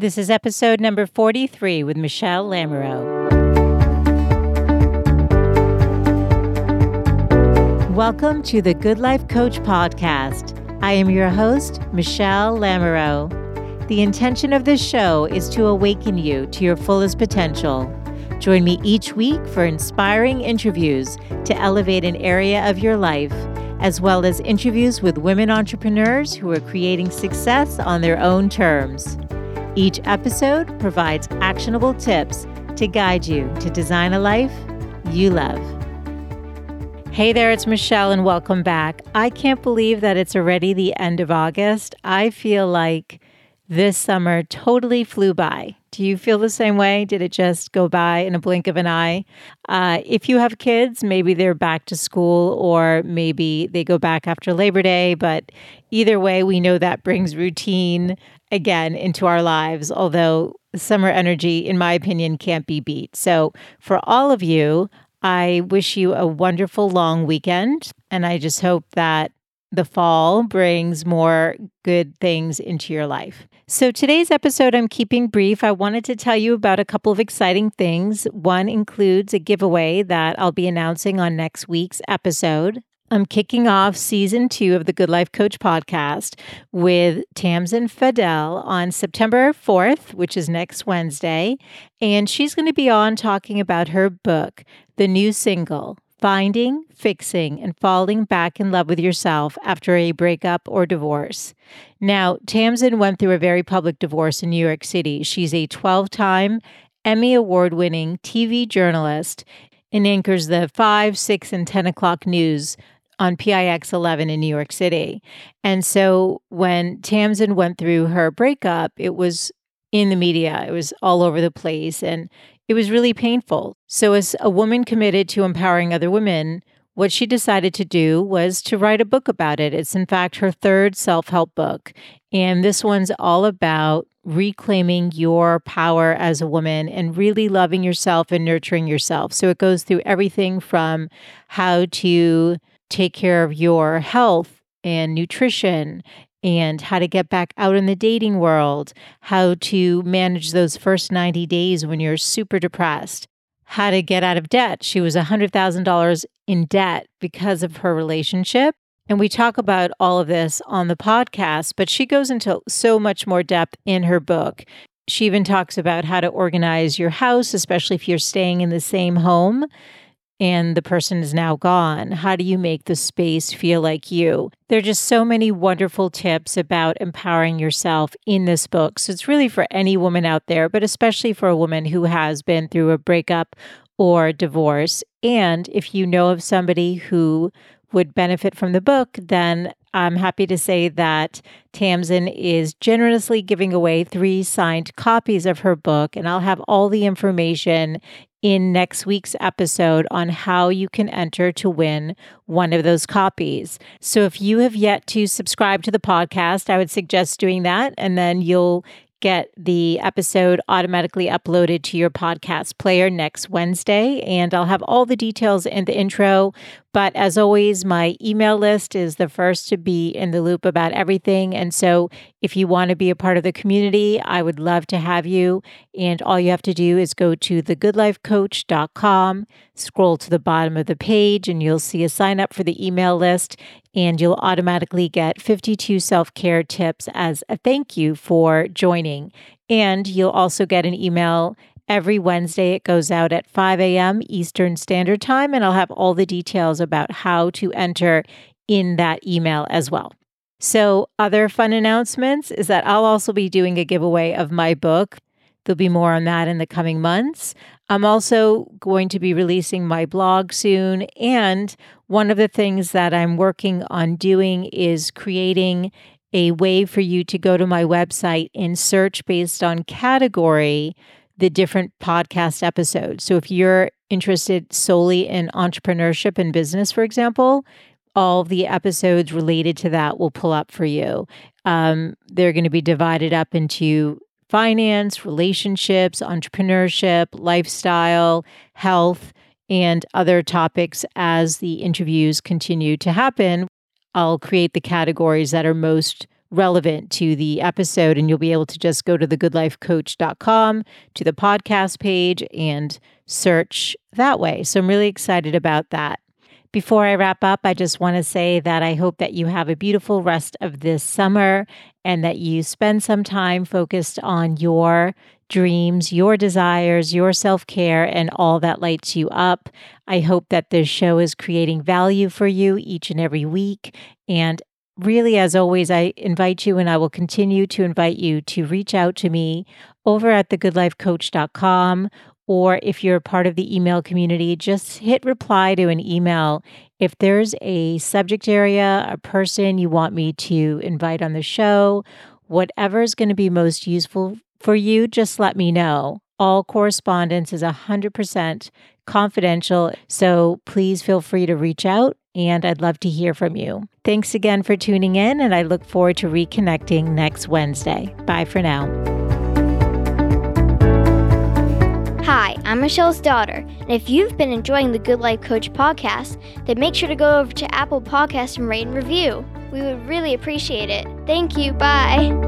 This is episode number 43 with Michele Lamoureux. Welcome to the Good Life Coach podcast. I am your host, Michele Lamoureux. The intention of this show is to awaken you to your fullest potential. Join me each week for inspiring interviews to elevate an area of your life, as well as interviews with women entrepreneurs who are creating success on their own terms. Each episode provides actionable tips to guide you to design a life you love. Hey there, it's Michele, and welcome back. I can't believe that it's already the end of August. I feel like this summer totally flew by. Do you feel the same way? Did it just go by in a blink of an eye? Uh, if you have kids, maybe they're back to school or maybe they go back after Labor Day. But either way, we know that brings routine, again into our lives, although summer energy, in my opinion, can't be beat. So, for all of you, I wish you a wonderful long weekend. And I just hope that the fall brings more good things into your life. So, today's episode, I'm keeping brief. I wanted to tell you about a couple of exciting things. One includes a giveaway that I'll be announcing on next week's episode. I'm kicking off season two of the Good Life Coach podcast with Tamsen Fadal on September 4th, which is next Wednesday. And she's going to be on talking about her book, the new single, Finding, Fixing, and Falling Back in Love with Yourself After a Breakup or Divorce. Now, Tamsen went through a very public divorce in New York City. She's a 12 time Emmy Award winning TV journalist and anchors the 5, 6, and 10 o'clock news on PIX 11 in New York City. And so when Tamsen went through her breakup, it was in the media, it was all over the place, and it was really painful. So, as a woman committed to empowering other women, what she decided to do was to write a book about it. It's, in fact, her third self help book. And this one's all about reclaiming your power as a woman and really loving yourself and nurturing yourself. So, it goes through everything from how to take care of your health and nutrition and how to get back out in the dating world, how to manage those first 90 days when you're super depressed, how to get out of debt. She was $100,000 in debt because of her relationship. And we talk about all of this on the podcast, but she goes into so much more depth in her book. She even talks about how to organize your house, especially if you're staying in the same home and the person is now gone? How do you make the space feel like you? There are just so many wonderful tips about empowering yourself in this book. So it's really for any woman out there, but especially for a woman who has been through a breakup or divorce. And if you know of somebody who would benefit from the book, then I'm happy to say that Tamsen is generously giving away three signed copies of her book, and I'll have all the information in next week's episode on how you can enter to win one of those copies. So if you have yet to subscribe to the podcast, I would suggest doing that, and then you'll get the episode automatically uploaded to your podcast player next Wednesday. And I'll have all the details in the intro. But as always, my email list is the first to be in the loop about everything. And so if you want to be a part of the community, I would love to have you. And all you have to do is go to thegoodlifecoach.com, scroll to the bottom of the page, and you'll see a sign up for the email list. And you'll automatically get 52 self care tips as a thank you for joining. And you'll also get an email Every Wednesday, it goes out at 5 a.m. Eastern Standard Time, and I'll have all the details about how to enter in that email as well. So, other fun announcements is that I'll also be doing a giveaway of my book. There'll be more on that in the coming months. I'm also going to be releasing my blog soon. And one of the things that I'm working on doing is creating a way for you to go to my website and search based on category the different podcast episodes. So if you're interested solely in entrepreneurship and business, for example, all the episodes related to that will pull up for you. Um, they're going to be divided up into finance, relationships, entrepreneurship, lifestyle, health, and other topics as the interviews continue to happen. I'll create the categories that are most relevant to the episode. And you'll be able to just go to thegoodlifecoach.com to the podcast page and search that way. So I'm really excited about that. Before I wrap up, I just want to say that I hope that you have a beautiful rest of this summer and that you spend some time focused on your dreams, your desires, your self care, and all that lights you up. I hope that this show is creating value for you each and every week. And really, as always, I invite you and I will continue to invite you to reach out to me over at thegoodlifecoach.com or if you're a part of the email community, just hit reply to an email. If there's a subject area, a person you want me to invite on the show, whatever is going to be most useful for you, just let me know. All correspondence is 100% confidential, so please feel free to reach out and I'd love to hear from you. Thanks again for tuning in, and I look forward to reconnecting next Wednesday. Bye for now. Hi, I'm Michele's daughter, and if you've been enjoying the Good Life Coach podcast, then make sure to go over to Apple Podcasts and rate and review. We would really appreciate it. Thank you. Bye.